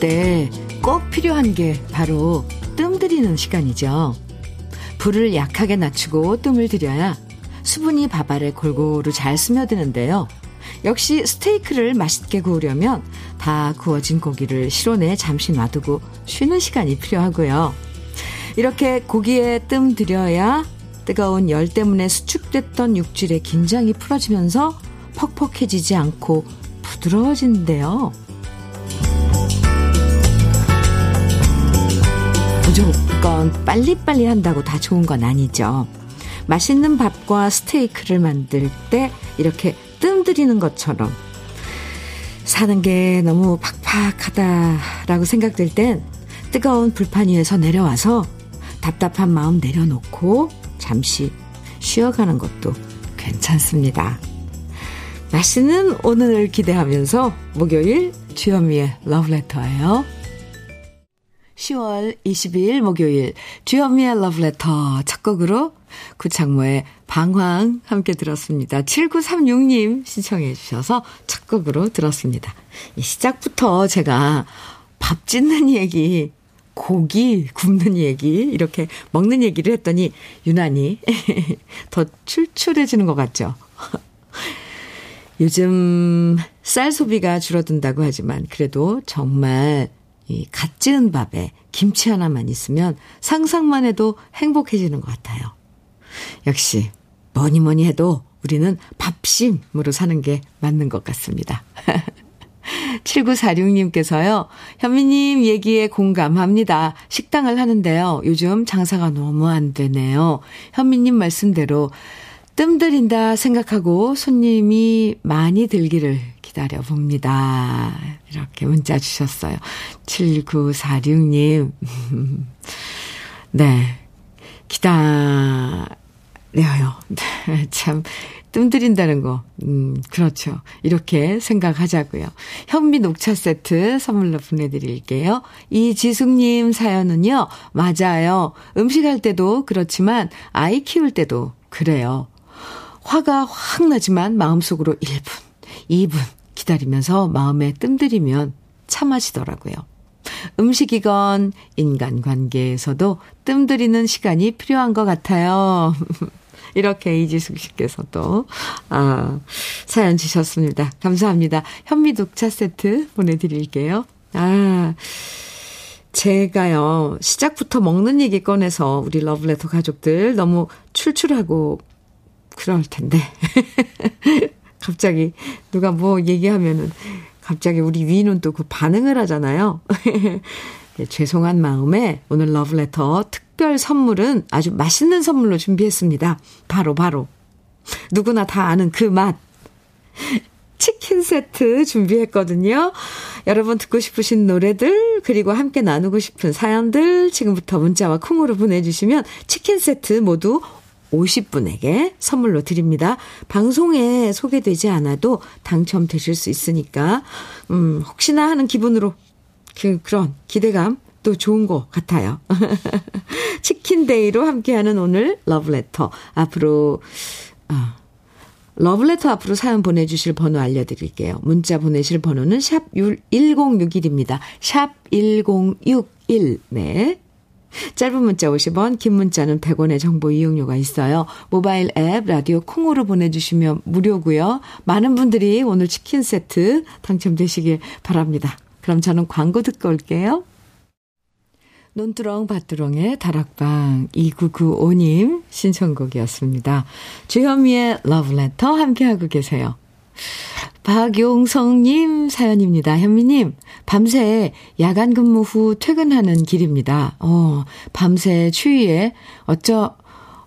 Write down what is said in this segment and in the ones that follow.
때 꼭 필요한 게 바로 뜸 들이는 시간이죠. 불을 약하게 낮추고 뜸을 들여야 수분이 밥알에 골고루 잘 스며드는데요. 역시 스테이크를 맛있게 구우려면 다 구워진 고기를 실온에 잠시 놔두고 쉬는 시간이 필요하고요. 이렇게 고기에 뜸 들여야 뜨거운 열 때문에 수축됐던 육질의 긴장이 풀어지면서 퍽퍽해지지 않고 부드러워진대요. 무조건 빨리빨리 한다고 다 좋은 건 아니죠. 맛있는 밥과 스테이크를 만들 때 이렇게 뜸 들이는 것처럼 사는 게 너무 팍팍하다라고 생각될 땐 뜨거운 불판 위에서 내려와서 답답한 마음 내려놓고 잠시 쉬어가는 것도 괜찮습니다. 맛있는 오늘을 기대하면서 목요일 주현미의 러브레터예요. 10월 22일 목요일 주현미의 러브레터 첫 곡으로 구창모의 방황 함께 들었습니다. 7936님 신청해 주셔서 첫 곡으로 들었습니다. 시작부터 제가 밥 짓는 얘기 고기 굽는 얘기, 이렇게 먹는 얘기를 했더니 유난히 더 출출해지는 것 같죠. 요즘 쌀 소비가 줄어든다고 하지만 그래도 정말 이갓 지은 밥에 김치 하나만 있으면 상상만 해도 행복해지는 것 같아요. 역시 뭐니 뭐니 해도 우리는 밥심으로 사는 게 맞는 것 같습니다. 7946님께서요, 현미님 얘기에 공감합니다. 식당을 하는데요. 요즘 장사가 너무 안 되네요. 현미님 말씀대로 뜸 들인다 생각하고 손님이 많이 들기를 기다려 봅니다. 이렇게 문자 주셨어요. 7946님. 네. 기다려요. 참, 뜸 들인다는 거. 음, 그렇죠. 이렇게 생각하자고요. 현미 녹차 세트 선물로 보내드릴게요. 이지숙님 사연은요, 맞아요. 음식할 때도 그렇지만 아이 키울 때도 그래요. 화가 확 나지만 마음속으로 1분, 2분 기다리면서 마음에 뜸들이면 참아지더라고요. 음식이건 인간관계에서도 뜸들이는 시간이 필요한 것 같아요. 이렇게 이지숙 씨께서도, 아, 사연 주셨습니다. 감사합니다. 현미독차 세트 보내드릴게요. 아, 제가요, 시작부터 먹는 얘기 꺼내서 우리 러브레터 가족들 너무 출출하고 그럴 텐데. 갑자기 누가 뭐 얘기하면은 갑자기 우리 위는 또 그 반응을 하잖아요. 네, 죄송한 마음에 오늘 러브레터 특별 선물은 아주 맛있는 선물로 준비했습니다. 바로 바로 누구나 다 아는 그 맛. 치킨 세트 준비했거든요. 여러분 듣고 싶으신 노래들, 그리고 함께 나누고 싶은 사연들 지금부터 문자와 콩으로 보내주시면 치킨 세트 모두 50분에게 선물로 드립니다. 방송에 소개되지 않아도 당첨되실 수 있으니까, 음, 혹시나 하는 기분으로 그, 그런 기대감 또 좋은 것 같아요. 치킨데이로 함께하는 오늘 러브레터. 앞으로, 아, 러브레터 앞으로 사연 보내주실 번호 알려드릴게요. 문자 보내실 번호는 샵 1061입니다. 샵 1061. 네. 짧은 문자 50원, 긴 문자는 100원의 정보 이용료가 있어요. 모바일 앱, 라디오 콩으로 보내주시면 무료고요. 많은 분들이 오늘 치킨 세트 당첨되시길 바랍니다. 그럼 저는 광고 듣고 올게요. 논두렁 밭두렁의 다락방 2995님 신청곡이었습니다. 주현미의 러브레터 함께하고 계세요. 박용성님 사연입니다. 현미님, 밤새 야간 근무 후 퇴근하는 길입니다. 어, 밤새 추위에 어쩌,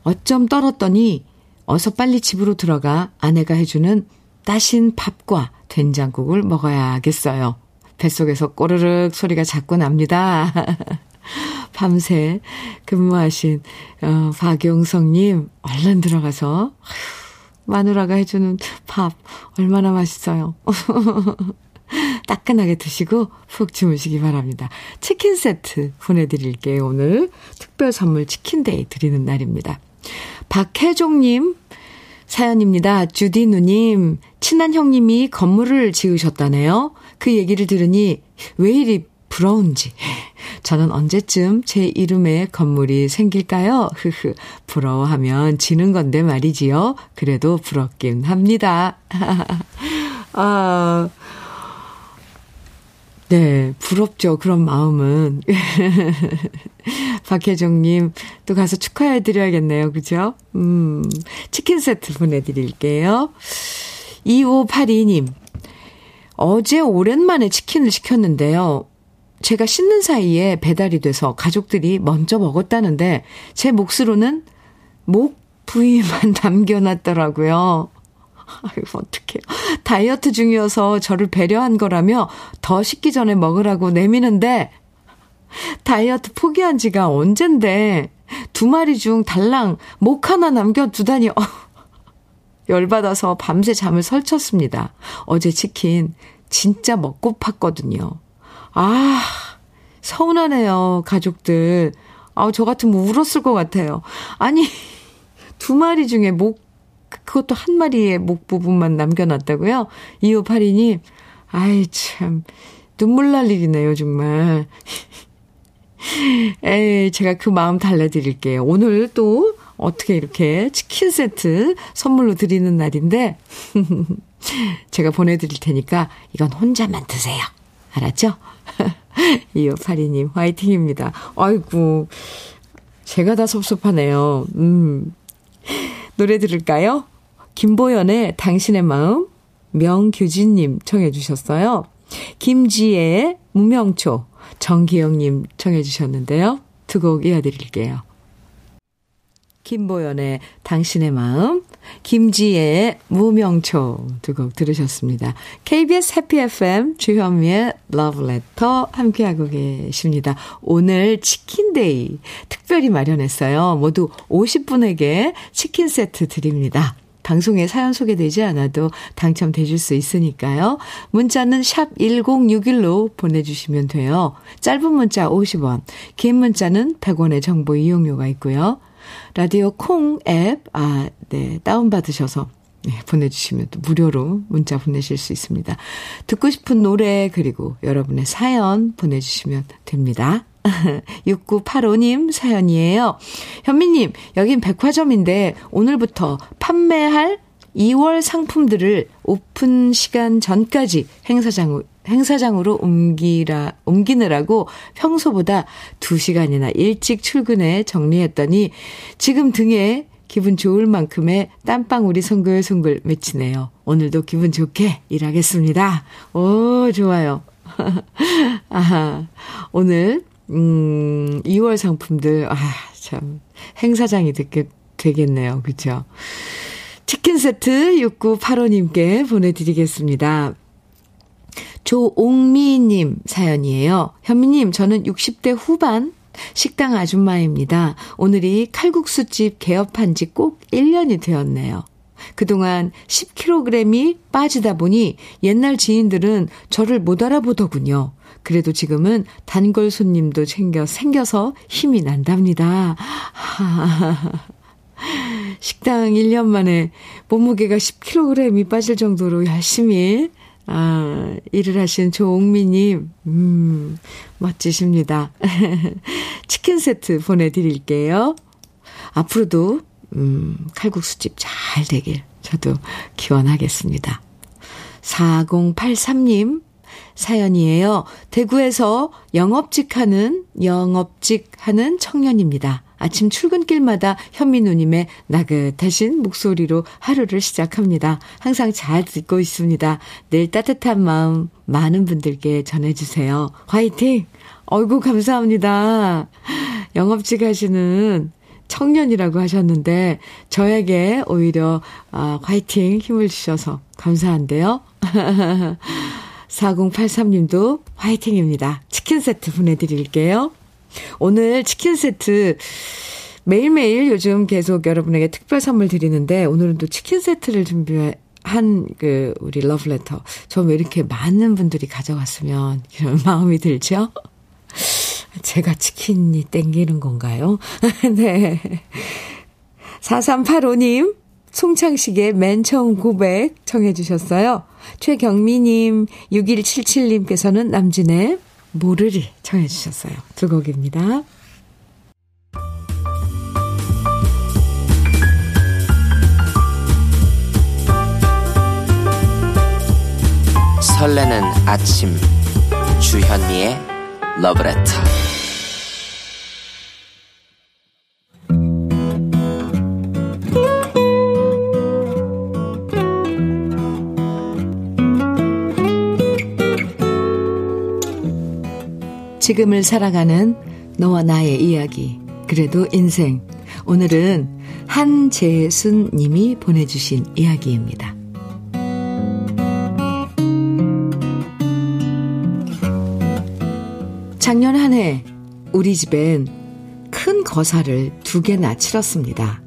어쩜 떨었더니 어서 빨리 집으로 들어가 아내가 해주는 따신 밥과 된장국을 먹어야겠어요. 뱃속에서 꼬르륵 소리가 자꾸 납니다. 밤새 근무하신, 어, 박용성님, 얼른 들어가서, 마누라가 해주는 밥 얼마나 맛있어요. 따끈하게 드시고 푹 주무시기 바랍니다. 치킨 세트 보내드릴게요. 오늘 특별 선물 치킨데이 드리는 날입니다. 박혜종님 사연입니다. 주디 누님, 친한 형님이 건물을 지으셨다네요. 그 얘기를 들으니 왜 이리 부러운지. 저는 언제쯤 제 이름에 건물이 생길까요? 흐흐. 부러워하면 지는 건데 말이지요. 그래도 부럽긴 합니다. 아, 네, 부럽죠. 그런 마음은. 박혜정님, 또 가서 축하해드려야겠네요. 그죠? 음, 치킨 세트 보내드릴게요. 2582님, 어제 오랜만에 치킨을 시켰는데요. 제가 씻는 사이에 배달이 돼서 가족들이 먼저 먹었다는데 제 몫으로는 목 부위만 남겨놨더라고요. 아이고, 어떡해요. 다이어트 중이어서 저를 배려한 거라며 더 식기 전에 먹으라고 내미는데 다이어트 포기한 지가 언젠데 두 마리 중 달랑 목 하나 남겨두다니 어, 열받아서 밤새 잠을 설쳤습니다. 어제 치킨 진짜 먹고 팠거든요. 아, 서운하네요, 가족들. 아, 저 같으면 울었을 것 같아요. 아니, 두 마리 중에 목, 그것도 한 마리의 목 부분만 남겨놨다고요? 2582님, 아이, 참, 눈물 날 일이네요, 정말. 에이, 제가 그 마음 달래드릴게요. 오늘 또 어떻게 이렇게 치킨 세트 선물로 드리는 날인데, 제가 보내드릴 테니까 이건 혼자만 드세요. 알았죠? 2582님, 화이팅입니다. 아이고, 제가 다 섭섭하네요. 음. 노래 들을까요? 김보연의 당신의 마음, 명규진님 청해주셨어요. 김지혜의 무명초, 정기영님 청해주셨는데요. 두 곡 이어드릴게요. 김보연의 당신의 마음, 김지혜의 무명초 두 곡 들으셨습니다. KBS 해피 FM 주현미의 러브레터 함께하고 계십니다. 오늘 치킨데이 특별히 마련했어요. 모두 50분에게 치킨 세트 드립니다. 방송에 사연 소개되지 않아도 당첨되실 수 있으니까요. 문자는 샵 1061로 보내주시면 돼요. 짧은 문자 50원, 긴 문자는 100원의 정보 이용료가 있고요. 라디오 콩 앱, 아, 네, 다운받으셔서 네, 보내주시면 또 무료로 문자 보내실 수 있습니다. 듣고 싶은 노래, 그리고 여러분의 사연 보내주시면 됩니다. 6985님 사연이에요. 현미님, 여긴 백화점인데 오늘부터 판매할 2월 상품들을 오픈 시간 전까지 행사장, 행사장으로 옮기라, 옮기느라고 평소보다 2시간이나 일찍 출근해 정리했더니 지금 등에 기분 좋을 만큼의 땀방울이 송글송글 맺히네요. 오늘도 기분 좋게 일하겠습니다. 오, 좋아요. 아하, 오늘, 음, 2월 상품들, 아, 참, 행사장이 되겠, 되겠네요. 그죠? 치킨 세트 6985님께 보내드리겠습니다. 조옥미님 사연이에요. 현미님, 저는 60대 후반 식당 아줌마입니다. 오늘이 칼국수집 개업한 지 꼭 1년이 되었네요. 그동안 10kg이 빠지다 보니 옛날 지인들은 저를 못 알아보더군요. 그래도 지금은 단골 손님도 챙겨 생겨서 힘이 난답니다. 식당 1년 만에 몸무게가 10kg이 빠질 정도로 열심히 아, 일을 하신 조옥미님, 음, 멋지십니다. 치킨 세트 보내드릴게요. 앞으로도, 음, 칼국수집 잘 되길 저도 기원하겠습니다. 4083님, 사연이에요. 대구에서 영업직 하는, 영업직 하는 청년입니다. 아침 출근길마다 현민우님의 나긋하신 목소리로 하루를 시작합니다. 항상 잘 듣고 있습니다. 늘 따뜻한 마음 많은 분들께 전해주세요. 화이팅! 어이구, 감사합니다. 영업직 하시는 청년이라고 하셨는데, 저에게 오히려, 아, 화이팅 힘을 주셔서 감사한데요. 4083님도 화이팅입니다. 치킨 세트 보내드릴게요. 오늘 치킨 세트 매일매일 요즘 계속 여러분에게 특별 선물 드리는데 오늘은 또 치킨 세트를 준비한 그 우리 러브레터 좀왜 이렇게 많은 분들이 가져갔으면 이런 마음이 들죠? 제가 치킨이 땡기는 건가요? 네. 4385님, 송창식의 맨 처음 고백 청해 주셨어요. 최경미님, 6177님께서는 남진의 모르리 청해 주셨어요. 두 곡입니다. 설레는 아침 주현미의 러브레터 지금을 살아가는 너와 나의 이야기 그래도 인생 오늘은 한재순 님이 보내주신 이야기입니다. 작년 한 해 우리 집엔 큰 거사를 두 개나 치렀습니다.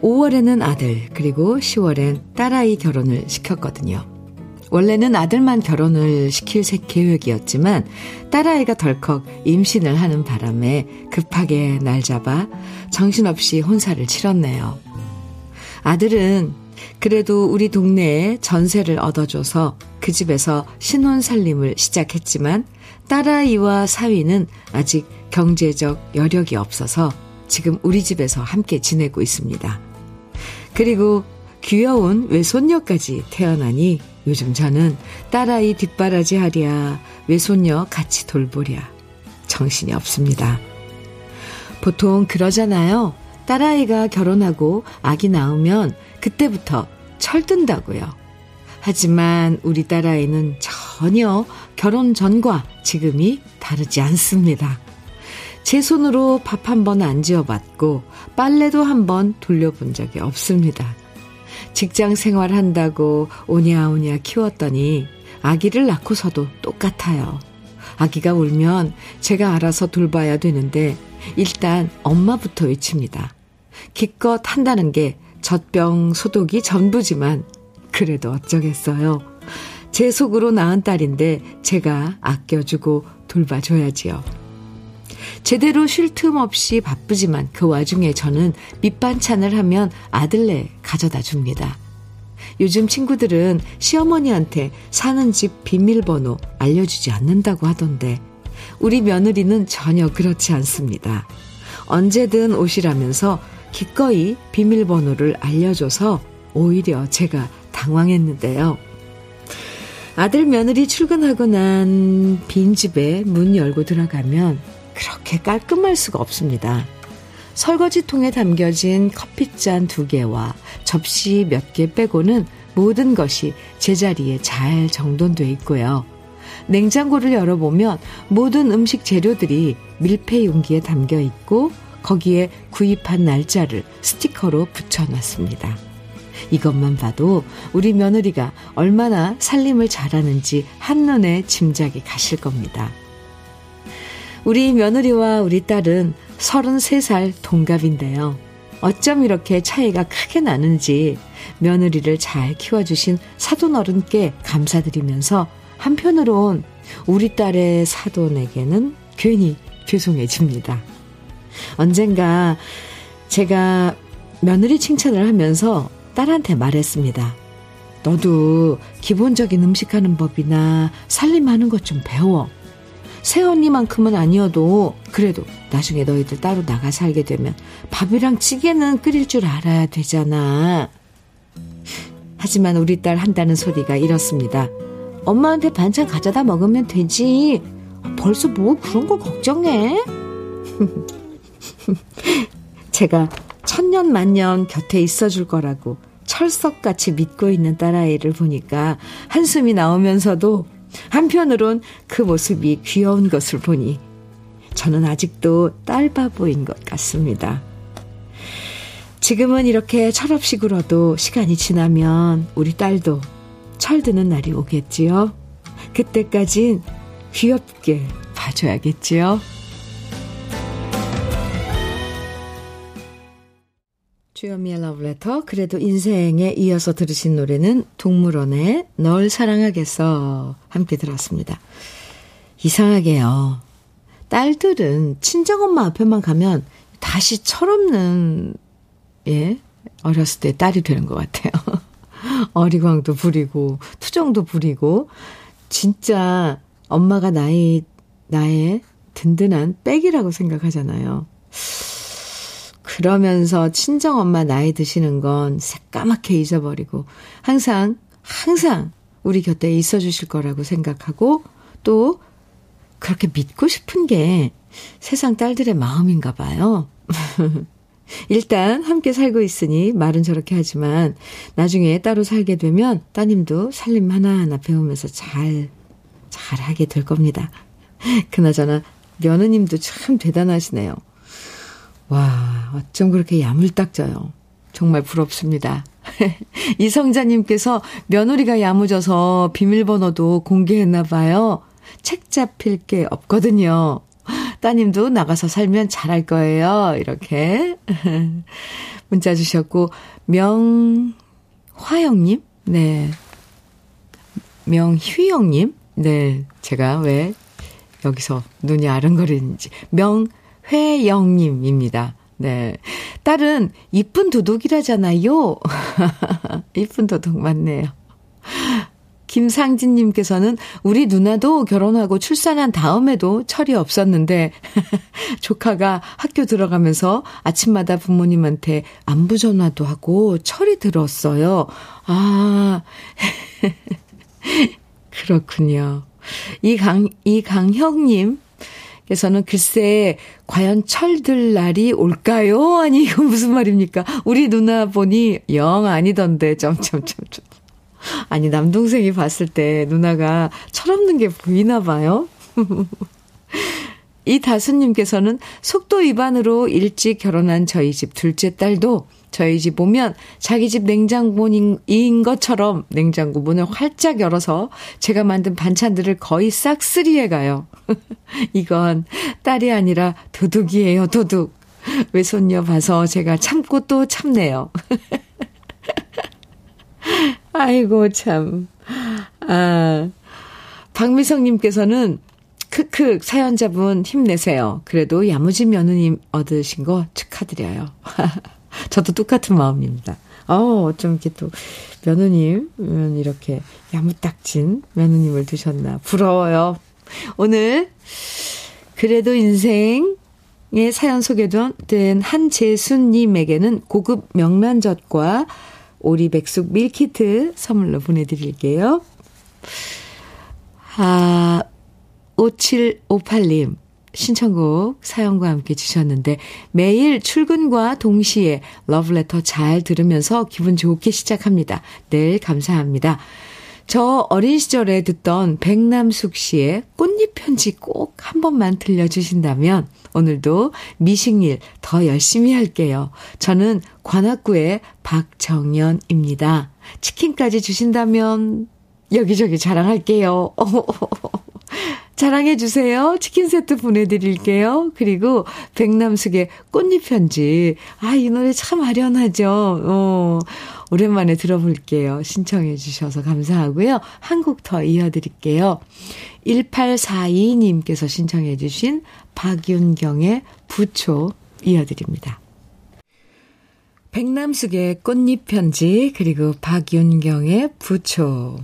5월에는 아들, 그리고 10월엔 딸아이 결혼을 시켰거든요. 원래는 아들만 결혼을 시킬 계획이었지만 딸아이가 덜컥 임신을 하는 바람에 급하게 날 잡아 정신없이 혼사를 치렀네요. 아들은 그래도 우리 동네에 전세를 얻어줘서 그 집에서 신혼 살림을 시작했지만 딸아이와 사위는 아직 경제적 여력이 없어서 지금 우리 집에서 함께 지내고 있습니다. 그리고 귀여운 외손녀까지 태어나니 요즘 저는 딸아이 뒷바라지 하랴, 외손녀 같이 돌보랴. 정신이 없습니다. 보통 그러잖아요. 딸아이가 결혼하고 아기 낳으면 그때부터 철든다고요. 하지만 우리 딸아이는 전혀 결혼 전과 지금이 다르지 않습니다. 제 손으로 밥 한 번 안 지어봤고 빨래도 한 번 돌려본 적이 없습니다. 직장 생활 한다고 오냐오냐 키웠더니 아기를 낳고서도 똑같아요. 아기가 울면 제가 알아서 돌봐야 되는데 일단 엄마부터 외칩니다. 기껏 한다는 게 젖병 소독이 전부지만 그래도 어쩌겠어요. 제 속으로 낳은 딸인데 제가 아껴주고 돌봐줘야지요. 제대로 쉴 틈 없이 바쁘지만 그 와중에 저는 밑반찬을 하면 아들네 가져다 줍니다. 요즘 친구들은 시어머니한테 사는 집 비밀번호 알려주지 않는다고 하던데 우리 며느리는 전혀 그렇지 않습니다. 언제든 오시라면서 기꺼이 비밀번호를 알려줘서 오히려 제가 당황했는데요. 아들 며느리 출근하고 난 빈집에 문 열고 들어가면 그렇게 깔끔할 수가 없습니다. 설거지통에 담겨진 커피잔 두 개와 접시 몇 개 빼고는 모든 것이 제자리에 잘 정돈돼 있고요. 냉장고를 열어보면 모든 음식 재료들이 밀폐 용기에 담겨 있고 거기에 구입한 날짜를 스티커로 붙여놨습니다. 이것만 봐도 우리 며느리가 얼마나 살림을 잘하는지 한눈에 짐작이 가실 겁니다. 우리 며느리와 우리 딸은 33살 동갑인데요. 어쩜 이렇게 차이가 크게 나는지 며느리를 잘 키워주신 사돈 어른께 감사드리면서 한편으론 우리 딸의 사돈에게는 괜히 죄송해집니다. 언젠가 제가 며느리 칭찬을 하면서 딸한테 말했습니다. 너도 기본적인 음식하는 법이나 살림하는 것 좀 배워. 새 언니만큼은 아니어도 그래도 나중에 너희들 따로 나가 살게 되면 밥이랑 찌개는 끓일 줄 알아야 되잖아. 하지만 우리 딸 한다는 소리가 이렇습니다. 엄마한테 반찬 가져다 먹으면 되지. 벌써 뭐 그런 걸 걱정해? 제가 천년 만년 곁에 있어줄 거라고 철석같이 믿고 있는 딸아이를 보니까 한숨이 나오면서도 한편으론 그 모습이 귀여운 것을 보니 저는 아직도 딸바보인 것 같습니다. 지금은 이렇게 철없이 굴어도 시간이 지나면 우리 딸도 철드는 날이 오겠지요. 그때까진 귀엽게 봐줘야겠지요. 주현미의 러브레터 그래도 인생에 이어서 들으신 노래는 동물원의 널 사랑하겠어 함께 들었습니다. 이상하게요. 딸들은 친정엄마 앞에만 가면 다시 철없는 예 어렸을 때 딸이 되는 것 같아요. 어리광도 부리고 투정도 부리고 진짜 엄마가 나이, 나의 든든한 백이라고 생각하잖아요. 그러면서 친정엄마 나이 드시는 건 새까맣게 잊어버리고 항상, 항상 우리 곁에 있어 주실 거라고 생각하고 또 그렇게 믿고 싶은 게 세상 딸들의 마음인가 봐요. 일단 함께 살고 있으니 말은 저렇게 하지만 나중에 따로 살게 되면 따님도 살림 하나하나 배우면서 잘, 잘 하게 될 겁니다. 그나저나 며느님도 참 대단하시네요. 와, 어쩜 그렇게 야물딱져요. 정말 부럽습니다. 이성자님께서 며느리가 야무져서 비밀번호도 공개했나 봐요. 책 잡힐 게 없거든요. 따님도 나가서 살면 잘할 거예요. 이렇게 문자 주셨고 명화영님, 네, 명휘영님, 네, 제가 왜 여기서 눈이 아른거리는지 명 회영님입니다. 네. 딸은 이쁜 도둑이라잖아요. 이쁜 도둑 맞네요. 김상진님께서는 우리 누나도 결혼하고 출산한 다음에도 철이 없었는데, 조카가 학교 들어가면서 아침마다 부모님한테 안부 전화도 하고 철이 들었어요. 아, 그렇군요. 이강, 이강형님, 께서는 글쎄, 과연 철들 날이 올까요? 아니, 이건 무슨 말입니까? 우리 누나 보니 영 아니던데, 점점점점. 아니, 남동생이 봤을 때 누나가 철없는 게 보이나 봐요. 이 다수님께서는 속도 위반으로 일찍 결혼한 저희 집 둘째 딸도 저희 집 오면 자기 집 냉장고인 것처럼 냉장고 문을 활짝 열어서 제가 만든 반찬들을 거의 싹쓸이해 가요. 이건 딸이 아니라 도둑이에요, 도둑. 외손녀 봐서 제가 참고 또 참네요. 아이고, 참. 아, 박미성님께서는 크크 사연자분 힘내세요. 그래도 야무진 며느님 얻으신 거 축하드려요. 저도 똑같은 마음입니다. 어, 어쩜 이렇게 또 며느님 음, 이렇게 야무딱진 며느님을 두셨나 부러워요. 오늘 그래도 인생 의 사연 소개된 한재순님에게는 고급 명란젓과 오리백숙 밀키트 선물로 보내드릴게요. 아, 5758님. 신청곡 사연과 함께 주셨는데 매일 출근과 동시에 러브레터 잘 들으면서 기분 좋게 시작합니다. 늘 감사합니다. 저 어린 시절에 듣던 백남숙 씨의 꽃잎 편지 꼭 한 번만 들려주신다면 오늘도 미식일 더 열심히 할게요. 저는 관악구의 박정연입니다. 치킨까지 주신다면 여기저기 자랑할게요. 자랑해주세요. 치킨 세트 보내드릴게요. 그리고 백남숙의 꽃잎 편지. 아, 이 노래 참 아련하죠. 어, 오랜만에 들어볼게요. 신청해주셔서 감사하고요. 한 곡 더 이어드릴게요. 1842님께서 신청해주신 박윤경의 부초 이어드립니다. 백남숙의 꽃잎 편지, 그리고 박윤경의 부초.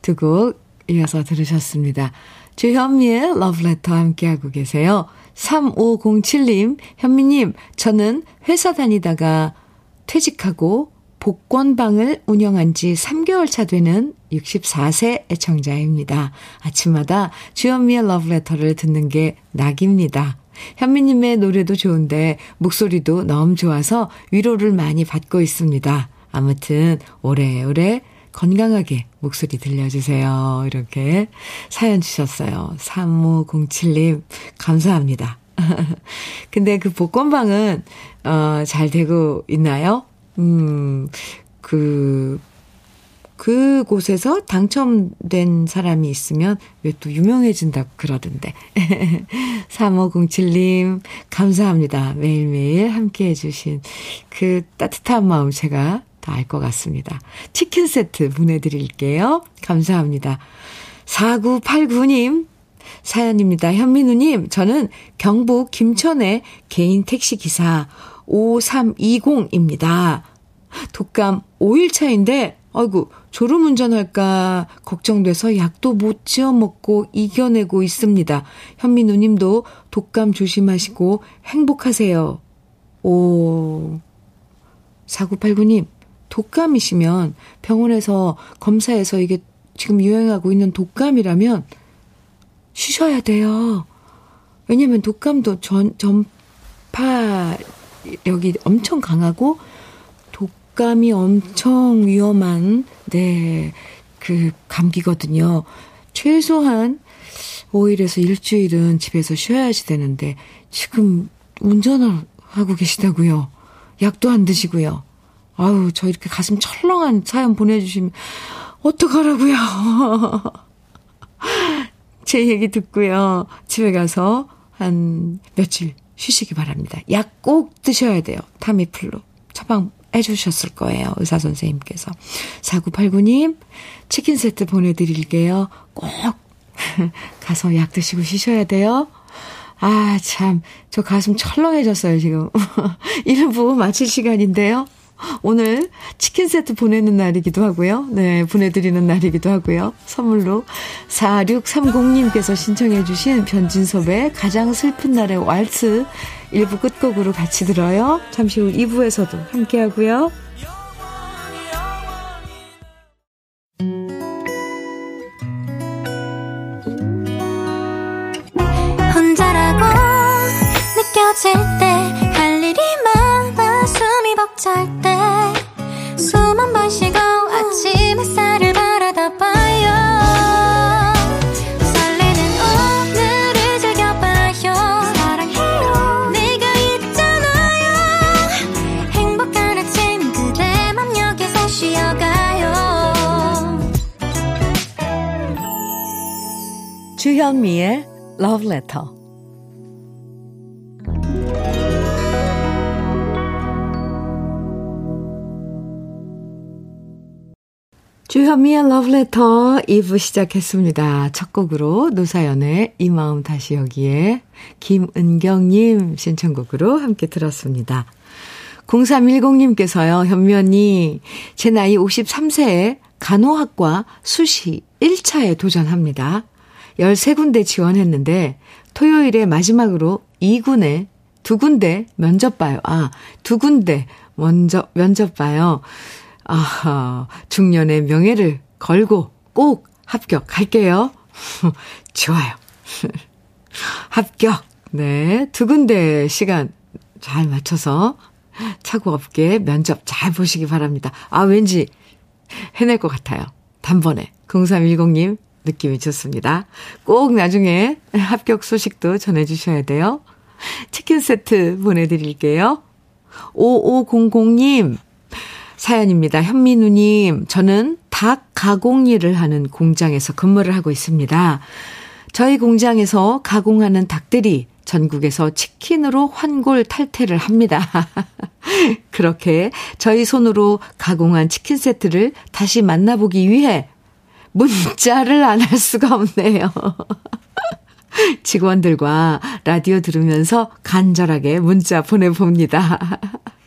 두 곡 이어서 들으셨습니다. 주현미의 러브레터 함께하고 계세요. 3507님, 현미님, 저는 회사 다니다가 퇴직하고 복권방을 운영한 지 3개월 차 되는 64세 애청자입니다. 아침마다 주현미의 러브레터를 듣는 게 낙입니다. 현미님의 노래도 좋은데 목소리도 너무 좋아서 위로를 많이 받고 있습니다. 아무튼 오래오래 건강하게 목소리 들려주세요. 이렇게 사연 주셨어요. 3507님, 감사합니다. 근데 그 복권방은, 어, 잘 되고 있나요? 음, 그, 그 곳에서 당첨된 사람이 있으면 왜 또 유명해진다고 그러던데. 3507님, 감사합니다. 매일매일 함께 해주신 그 따뜻한 마음 제가 알 것 같습니다. 치킨 세트 보내드릴게요. 감사합니다. 4989님, 사연입니다. 현민우님, 저는 경북 김천의 개인 택시 기사 5320입니다. 독감 5일 차인데, 아이고, 졸음 운전할까 걱정돼서 약도 못 지어 먹고 이겨내고 있습니다. 현미 누님도 독감 조심하시고 행복하세요. 오. 4989님, 독감이시면 병원에서 검사해서 이게 지금 유행하고 있는 독감이라면 쉬셔야 돼요. 왜냐면 독감도 전, 전파력이 엄청 강하고 독감이 엄청 위험한, 네, 그 감기거든요. 최소한 5일에서 일주일은 집에서 쉬어야지 되는데 지금 운전을 하고 계시다고요. 약도 안 드시고요. 아유, 저 이렇게 가슴 철렁한 사연 보내주시면 어떡하라고요. 제 얘기 듣고요. 집에 가서 한 며칠 쉬시기 바랍니다. 약 꼭 드셔야 돼요. 타미플루. 처방 해주셨을 거예요. 의사 선생님께서. 4989님, 치킨 세트 보내드릴게요. 꼭 가서 약 드시고 쉬셔야 돼요. 아, 참. 저 가슴 철렁해졌어요, 지금. 1부 마칠 시간인데요. 오늘 치킨 세트 보내는 날이기도 하고요. 네, 보내드리는 날이기도 하고요. 선물로 4630님께서 신청해주신 변진섭의 가장 슬픈 날의 왈츠 1부 끝곡으로 같이 들어요. 잠시 후 2부에서도 함께 하고요. 혼자라고 느껴질 때 벅찰 때 주현미의 Love Letter. 주현미의 Letter 2부 시작했습니다. 첫 곡으로 노사연의 이 마음 다시 여기에 김은경님 신청곡으로 함께 들었습니다. 0310님께서요, 현미 언니, 제 나이 53세에 간호학과 수시 1차에 도전합니다. 13군데 지원했는데 토요일에 마지막으로 2군에 두 군데 면접 봐요. 아, 두 군데 먼저 면접 봐요. 아, 중년의 명예를 걸고 꼭 합격할게요. 좋아요. 합격. 네. 두 군데 시간 잘 맞춰서 차고 없게 면접 잘 보시기 바랍니다. 아, 왠지 해낼 것 같아요. 단번에. 0310님, 느낌이 좋습니다. 꼭 나중에 합격 소식도 전해주셔야 돼요. 치킨 세트 보내드릴게요. 5500님, 사연입니다. 현민우님, 저는 닭 가공 일을 하는 공장에서 근무를 하고 있습니다. 저희 공장에서 가공하는 닭들이 전국에서 치킨으로 환골 탈태를 합니다. 그렇게 저희 손으로 가공한 치킨 세트를 다시 만나보기 위해 문자를 안 할 수가 없네요. 직원들과 라디오 들으면서 간절하게 문자 보내봅니다.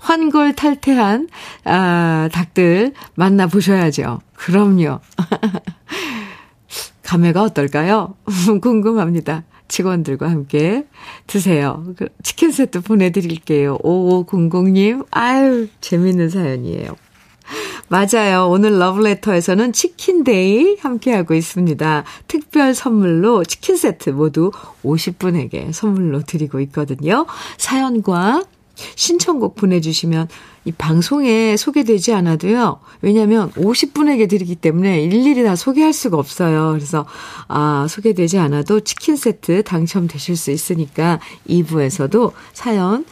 환골 탈퇴한, 아, 닭들 만나보셔야죠. 그럼요. 감회가 어떨까요? 궁금합니다. 직원들과 함께 드세요. 그 치킨 세트 보내드릴게요. 5500님, 아유, 재밌는 사연이에요. 맞아요. 오늘 러브레터에서는 치킨데이 함께하고 있습니다. 특별 선물로 치킨 세트 모두 50분에게 선물로 드리고 있거든요. 사연과 신청곡 보내주시면 이 방송에 소개되지 않아도요. 왜냐면 50분에게 드리기 때문에 일일이 다 소개할 수가 없어요. 그래서 아, 소개되지 않아도 치킨 세트 당첨되실 수 있으니까 2부에서도 사연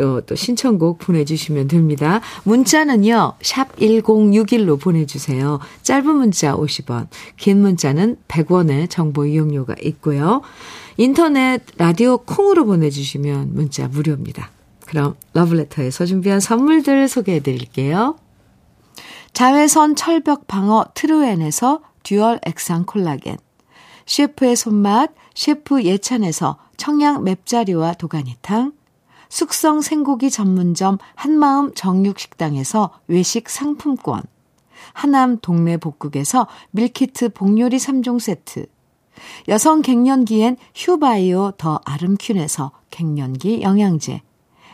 어, 또 신청곡 보내주시면 됩니다. 문자는요, 샵 1061로 보내주세요. 짧은 문자 50원, 긴 문자는 100원의 정보 이용료가 있고요. 인터넷 라디오 콩으로 보내주시면 문자 무료입니다. 그럼 러브레터에서 준비한 선물들 소개해 드릴게요. 자외선 철벽 방어 트루엔에서 dual 액상 콜라겐. 셰프의 손맛 셰프 예찬에서 청양 맵자리와 도가니탕. 숙성 생고기 전문점 한마음 정육식당에서 외식 상품권, 하남 동네 복국에서 밀키트 복요리 3종 세트, 여성 갱년기엔 휴바이오 더 아름퀸에서 갱년기 영양제,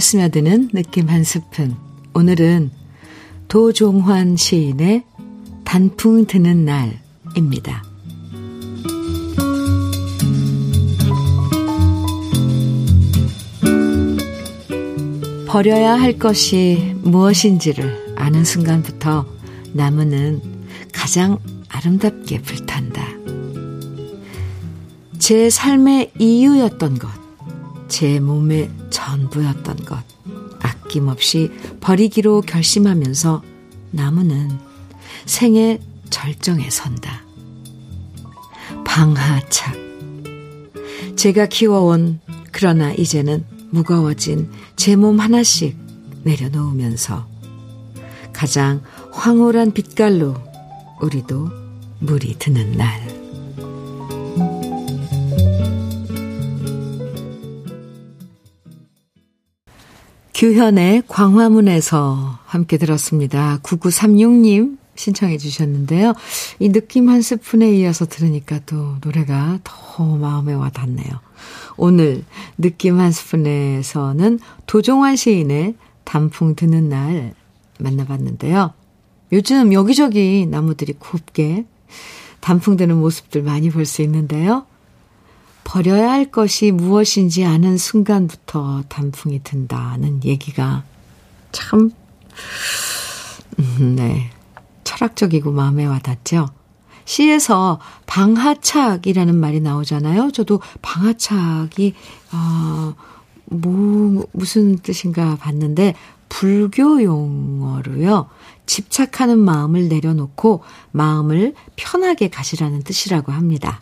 스며드는 느낌 한 스푼. 오늘은 도종환 시인의 단풍 드는 날입니다. 버려야 할 것이 무엇인지를 아는 순간부터 나무는 가장 아름답게 불탄다. 제 삶의 이유였던 것, 제 몸의 전부였던 것, 아낌없이 버리기로 결심하면서 나무는 생의 절정에 선다. 방하착. 제가 키워온 그러나 이제는 무거워진 제 몸 하나씩 내려놓으면서 가장 황홀한 빛깔로 우리도 물이 드는 날. 규현의 광화문에서 함께 들었습니다. 9936님 신청해 주셨는데요. 이 느낌 한 스푼에 이어서 들으니까 또 노래가 더 마음에 와 닿네요. 오늘 느낌 한 스푼에서는 도종환 시인의 단풍 드는 날 만나봤는데요. 요즘 여기저기 나무들이 곱게 단풍 드는 모습들 많이 볼 수 있는데요. 버려야 할 것이 무엇인지 아는 순간부터 단풍이 든다는 얘기가 참, 음, 네. 철학적이고 마음에 와닿죠? 시에서 방하착이라는 말이 나오잖아요. 저도 방하착이, 어, 뭐, 무슨 뜻인가 봤는데, 불교 용어로요. 집착하는 마음을 내려놓고 마음을 편하게 가시라는 뜻이라고 합니다.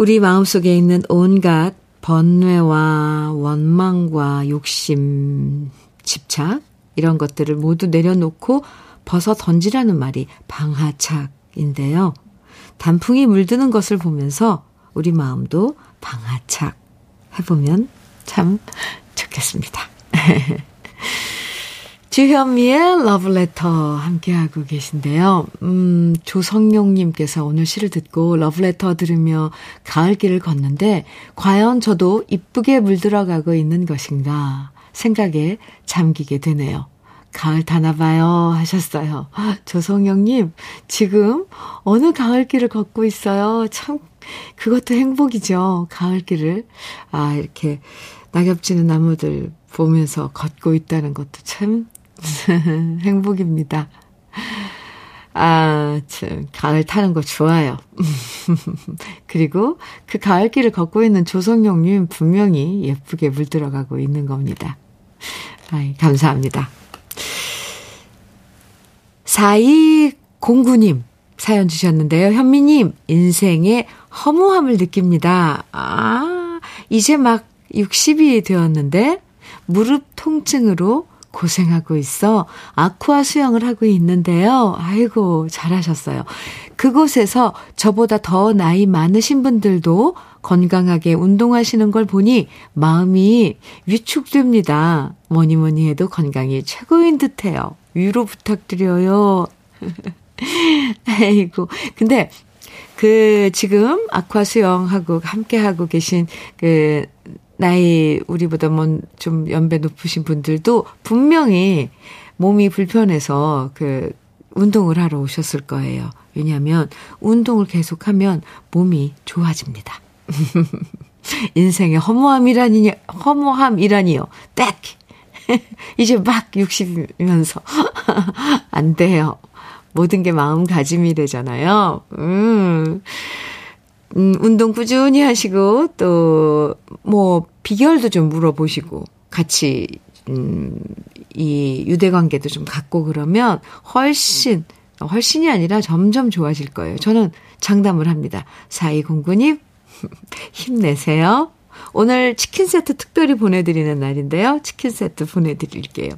우리 마음속에 있는 온갖 번뇌와 원망과 욕심, 집착, 이런 것들을 모두 내려놓고 벗어 던지라는 말이 방하착인데요. 단풍이 물드는 것을 보면서 우리 마음도 방하착 해보면 참 좋겠습니다. 주현미의 러브레터 함께하고 계신데요. 음, 조성용님께서 오늘 시를 듣고 러브레터 들으며 가을길을 걷는데, 과연 저도 이쁘게 물들어가고 있는 것인가 생각에 잠기게 되네요. 가을 타나봐요 하셨어요. 조성영님, 지금 어느 가을길을 걷고 있어요? 참, 그것도 행복이죠. 가을길을. 아, 이렇게 낙엽지는 나무들 보면서 걷고 있다는 것도 참 행복입니다. 아, 참, 가을 타는 거 좋아요. 그리고 그 가을길을 걷고 있는 조성용님 분명히 예쁘게 물들어가고 있는 겁니다. 아이, 감사합니다. 4209님 사연 주셨는데요. 현미님, 인생의 허무함을 느낍니다. 아, 이제 막 60이 되었는데, 무릎 통증으로 고생하고 있어 아쿠아 수영을 하고 있는데요. 아이고, 잘하셨어요. 그곳에서 저보다 더 나이 많으신 분들도 건강하게 운동하시는 걸 보니 마음이 위축됩니다. 뭐니 뭐니 해도 건강이 최고인 듯 해요. 위로 부탁드려요. 아이고. 근데 그 지금 아쿠아 수영하고 함께 하고 계신 그 나이 우리보다 뭐좀 연배 높으신 분들도 분명히 몸이 불편해서 그 운동을 하러 오셨을 거예요. 왜냐하면 운동을 계속하면 몸이 좋아집니다. 인생의 허무함이라니, 허무함이라니요. 딱! 이제 막 60이면서. 안 돼요. 모든 게 마음가짐이 되잖아요. 음. 음, 운동 꾸준히 하시고, 또, 뭐, 비결도 좀 물어보시고, 같이, 음, 이 유대 관계도 좀 갖고 그러면 훨씬, 훨씬이 아니라 점점 좋아질 거예요. 저는 장담을 합니다. 4209님, 힘내세요. 오늘 치킨 세트 특별히 보내드리는 날인데요. 치킨 세트 보내드릴게요.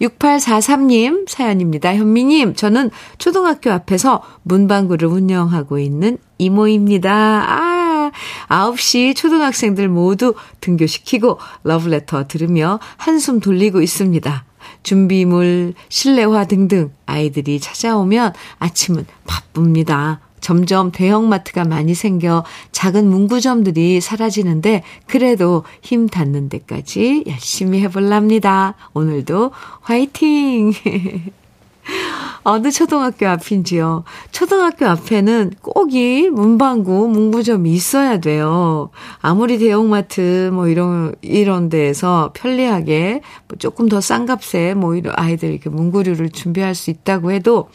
6843님 사연입니다. 현미님, 저는 초등학교 앞에서 문방구를 운영하고 있는 이모입니다. 아, 9시 초등학생들 모두 등교시키고 러브레터 들으며 한숨 돌리고 있습니다. 준비물, 실내화 등등 아이들이 찾아오면 아침은 바쁩니다. 점점 대형마트가 많이 생겨 작은 문구점들이 사라지는데 그래도 힘 닿는 데까지 열심히 해볼랍니다. 오늘도 화이팅! 어느 초등학교 앞인지요. 초등학교 앞에는 꼭 이 문방구, 문구점이 있어야 돼요. 아무리 대형마트 뭐 이런 이런 데에서 편리하게 뭐 조금 더 싼 값에 뭐 이런 아이들 이렇게 문구류를 준비할 수 있다고 해도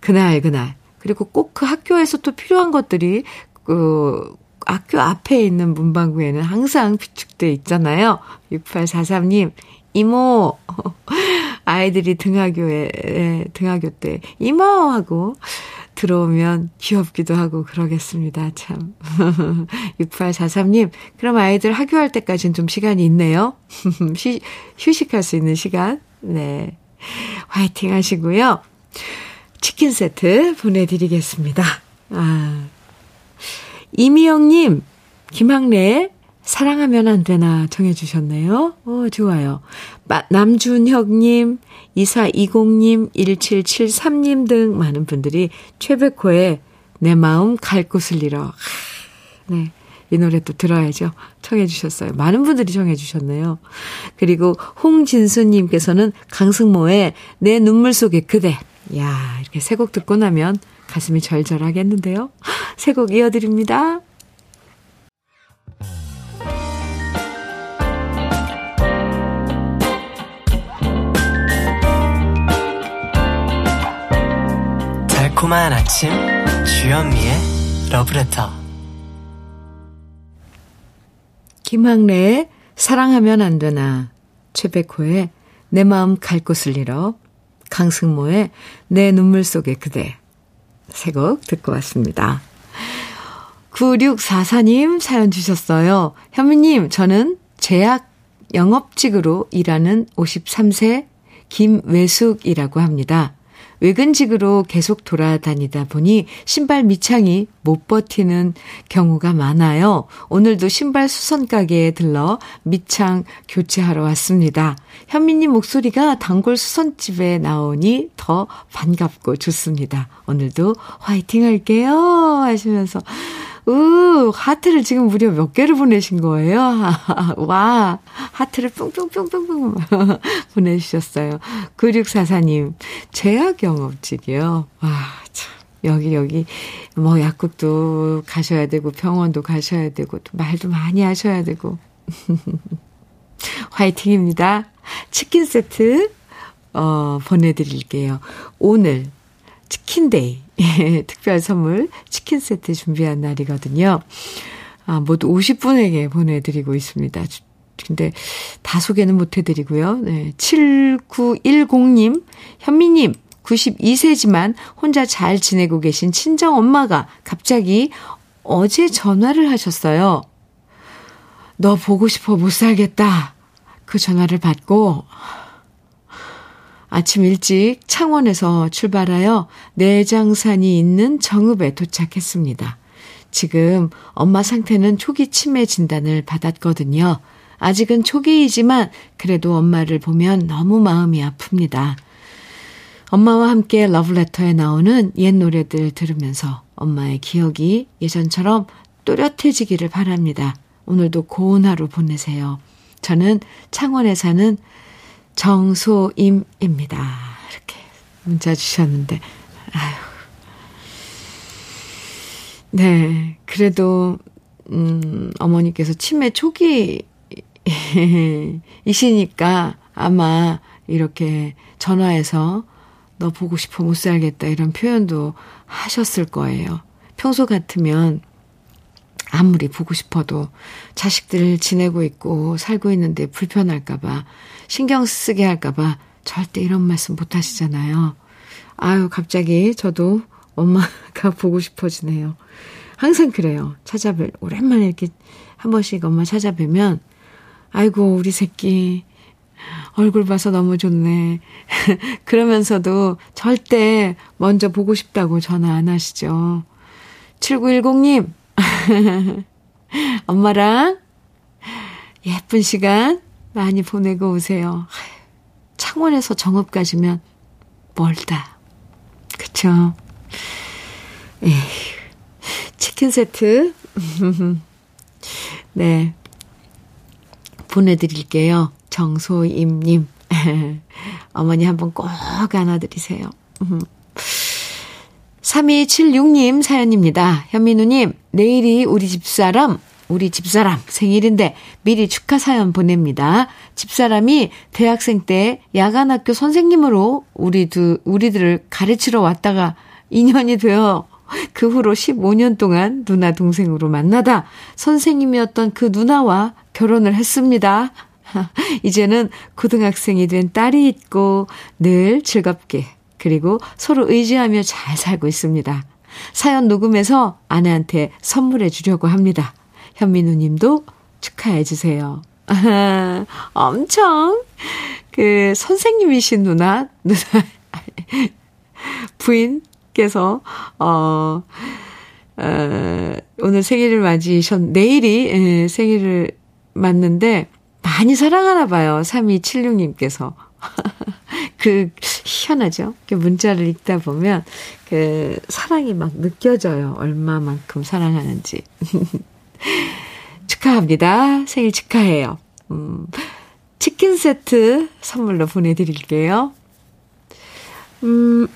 그날 그날 그리고 꼭 그 학교에서 또 필요한 것들이 그 학교 앞에 있는 문방구에는 항상 비축돼 있잖아요. 6843님, 이모, 아이들이 등하교에, 등하교 때, 이모! 하고 들어오면 귀엽기도 하고 그러겠습니다. 참. 6843님, 그럼 아이들 학교할 때까지는 좀 시간이 있네요. 휴식할 수 있는 시간. 네. 화이팅 하시고요. 치킨 세트 보내드리겠습니다. 아. 이미영님, 김학래의 사랑하면 안 되나 정해주셨네요. 어, 좋아요. 남준혁님, 2420님, 1773님 등 많은 분들이 최백호의 내 마음 갈 곳을 잃어. 네. 이 노래 또 들어야죠. 청해주셨어요. 많은 분들이 청해주셨네요. 그리고 홍진수님께서는 강승모의 내 눈물 속에 그대. 야 이렇게 세 곡 듣고 나면 가슴이 절절하겠는데요. 세 곡 이어드립니다. 달콤한 아침 주현미의 러브레터 김학래의 사랑하면 안 되나 최백호의 내 마음 갈 곳을 잃어 강승모의 내 눈물 속에 그대. 세 곡 듣고 왔습니다. 9644님 사연 주셨어요. 현미님, 저는 제약 영업직으로 일하는 53세 김외숙이라고 합니다. 외근직으로 계속 돌아다니다 보니 신발 밑창이 못 버티는 경우가 많아요. 오늘도 신발 수선 가게에 들러 밑창 교체하러 왔습니다. 현미님 목소리가 단골 수선집에 나오니 더 반갑고 좋습니다. 오늘도 화이팅 할게요. 하시면서 우, 하트를 지금 무려 몇 개를 보내신 거예요? 와, 하트를 뿅뿅뿅뿅뿅 보내주셨어요. 9644님, 제약 영업직이요. 와, 참. 여기, 여기, 뭐, 약국도 가셔야 되고, 병원도 가셔야 되고, 또 말도 많이 하셔야 되고. 화이팅입니다. 치킨 세트, 어, 보내드릴게요. 오늘 치킨데이. 특별 선물 치킨 세트 준비한 날이거든요. 아, 모두 50분에게 보내드리고 있습니다. 근데 다 소개는 못 해드리고요. 네. 7910님, 현미님, 92세지만 혼자 잘 지내고 계신 친정 엄마가 갑자기 어제 전화를 하셨어요. 너 보고 싶어 못 살겠다. 그 전화를 받고 아침 일찍 창원에서 출발하여 내장산이 있는 정읍에 도착했습니다. 지금 엄마 상태는 초기 치매 진단을 받았거든요. 아직은 초기이지만 그래도 엄마를 보면 너무 마음이 아픕니다. 엄마와 함께 러브레터에 나오는 옛 노래들 들으면서 엄마의 기억이 예전처럼 또렷해지기를 바랍니다. 오늘도 고운 하루 보내세요. 저는 창원에 사는 정소임입니다. 이렇게 문자 주셨는데, 아유. 네. 그래도, 음, 어머니께서 치매 초기 이시니까 아마 이렇게 전화해서 너 보고 싶어 못 살겠다 이런 표현도 하셨을 거예요. 평소 같으면 아무리 보고 싶어도 자식들 지내고 있고 살고 있는데 불편할까봐 신경 쓰게 할까봐 절대 이런 말씀 못 하시잖아요. 아유, 갑자기 저도 엄마가 보고 싶어지네요. 항상 그래요. 찾아뵐, 오랜만에 이렇게 한 번씩 엄마 찾아뵈면 아이고, 우리 새끼. 얼굴 봐서 너무 좋네. 그러면서도 절대 먼저 보고 싶다고 전화 안 하시죠. 7910님, 엄마랑 예쁜 시간 많이 보내고 오세요. 창원에서 정읍까지면 멀다. 그쵸? 에휴, 치킨 세트. 네. 보내드릴게요. 정소임님. 어머니 한번 꼭 안아드리세요. 3276님 사연입니다. 현민우님, 내일이 우리 집사람, 우리 집사람 생일인데 미리 축하 사연 보냅니다. 집사람이 대학생 때 야간 학교 선생님으로 우리 두, 우리들을 가르치러 왔다가 인연이 되어 그 후로 15년 동안 누나 동생으로 만나다 선생님이었던 그 누나와 결혼을 했습니다. 이제는 고등학생이 된 딸이 있고 늘 즐겁게 그리고 서로 의지하며 잘 살고 있습니다. 사연 녹음해서 아내한테 선물해 주려고 합니다. 현민우 님도 축하해 주세요. 엄청 그 선생님이신 누나 누나 부인께서 어, 어 오늘 생일을 맞이셨 내일이 예, 생일을 맞는데 많이 사랑하나 봐요. 3276님께서. 그, 희한하죠? 문자를 읽다 보면, 그, 사랑이 막 느껴져요. 얼마만큼 사랑하는지. 축하합니다. 생일 축하해요. 음, 치킨 세트 선물로 보내드릴게요. 음,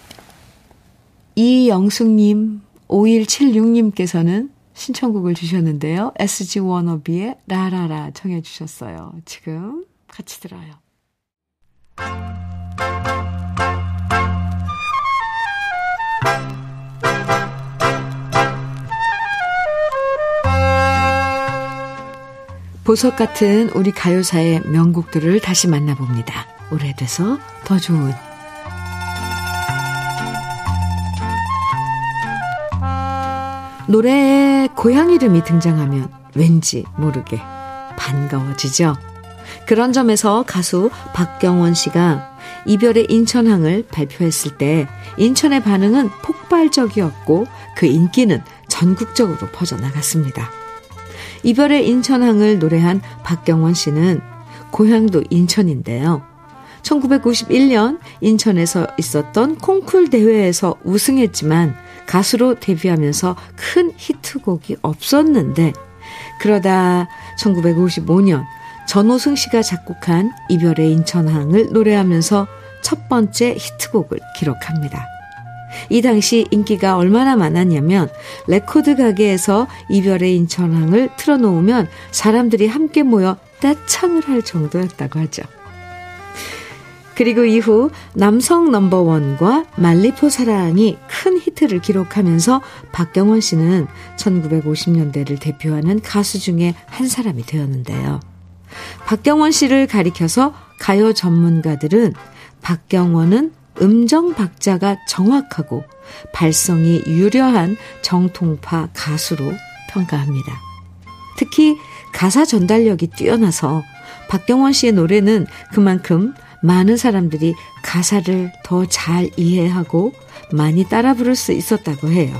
이영숙님, 5176님께서는 신청곡을 주셨는데요. SG 워너비의 라라라 청해 주셨어요. 지금 같이 들어요. 보석 같은 우리 가요사의 명곡들을 다시 만나봅니다. 오래돼서 더 좋은 노래에 고향 이름이 등장하면 왠지 모르게 반가워지죠. 그런 점에서 가수 박경원 씨가 이별의 인천항을 발표했을 때 인천의 반응은 폭발적이었고 그 인기는 전국적으로 퍼져나갔습니다. 이별의 인천항을 노래한 박경원 씨는 고향도 인천인데요. 1991년 인천에서 있었던 콩쿨 대회에서 우승했지만 가수로 데뷔하면서 큰 히트곡이 없었는데 그러다 1955년 전호승 씨가 작곡한 이별의 인천항을 노래하면서 첫 번째 히트곡을 기록합니다. 이 당시 인기가 얼마나 많았냐면 레코드 가게에서 이별의 인천항을 틀어놓으면 사람들이 함께 모여 떼창을 할 정도였다고 하죠. 그리고 이후 남성 넘버원과 말리포 사랑이 큰 히트를 기록하면서 박경원 씨는 1950년대를 대표하는 가수 중에 한 사람이 되었는데요. 박경원 씨를 가리켜서 가요 전문가들은 박경원은 음정 박자가 정확하고 발성이 유려한 정통파 가수로 평가합니다. 특히 가사 전달력이 뛰어나서 박경원 씨의 노래는 그만큼 많은 사람들이 가사를 더 잘 이해하고 많이 따라 부를 수 있었다고 해요.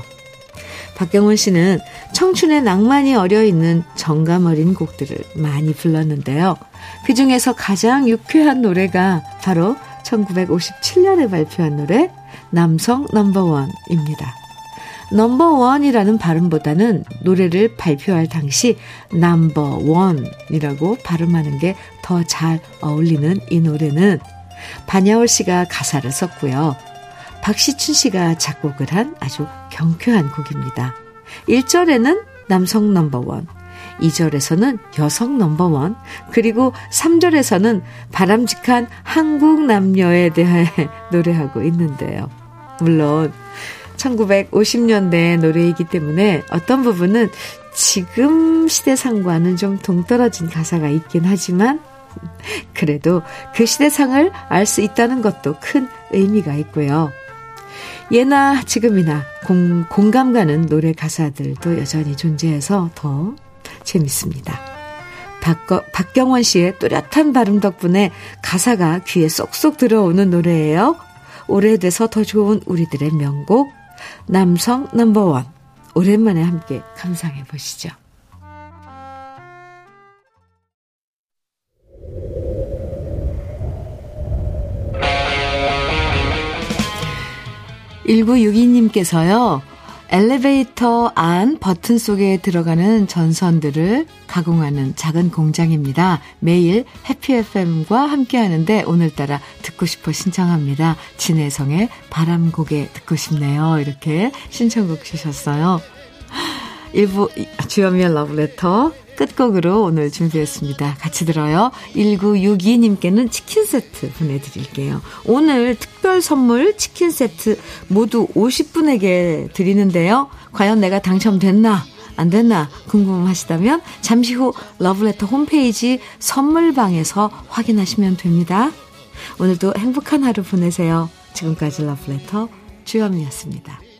박경원 씨는 청춘의 낭만이 어려 있는 정감 어린 곡들을 많이 불렀는데요. 그 중에서 가장 유쾌한 노래가 바로 1957년에 발표한 노래 남성 넘버원입니다. 넘버원이라는 발음보다는 노래를 발표할 당시 넘버원이라고 발음하는 게 더 잘 어울리는 이 노래는 반야월 씨가 가사를 썼고요. 박시춘 씨가 작곡을 한 아주 경쾌한 곡입니다. 1절에는 남성 넘버원, 2절에서는 여성 넘버원, 그리고 3절에서는 바람직한 한국 남녀에 대해 노래하고 있는데요. 물론 1950년대 노래이기 때문에 어떤 부분은 지금 시대상과는 좀 동떨어진 가사가 있긴 하지만 그래도 그 시대상을 알 수 있다는 것도 큰 의미가 있고요. 예나 지금이나 공, 공감 가는 노래 가사들도 여전히 존재해서 더 재밌습니다. 박거, 박경원 씨의 또렷한 발음 덕분에 가사가 귀에 쏙쏙 들어오는 노래예요. 오래돼서 더 좋은 우리들의 명곡 남성 넘버원 오랜만에 함께 감상해 보시죠. 1962님께서요, 엘리베이터 안 버튼 속에 들어가는 전선들을 가공하는 작은 공장입니다. 매일 해피FM과 함께 하는데 오늘따라 듣고 싶어 신청합니다. 진혜성의 바람고개 듣고 싶네요. 이렇게 신청곡 주셨어요. 일부 주연미의 러브레터 끝곡으로 오늘 준비했습니다. 같이 들어요. 1962님께는 치킨 세트 보내드릴게요. 오늘 특별 선물 치킨 세트 모두 50분에게 드리는데요. 과연 내가 당첨됐나? 안 됐나 궁금하시다면 잠시 후 러브레터 홈페이지 선물방에서 확인하시면 됩니다. 오늘도 행복한 하루 보내세요. 지금까지 러브레터 주현미였습니다.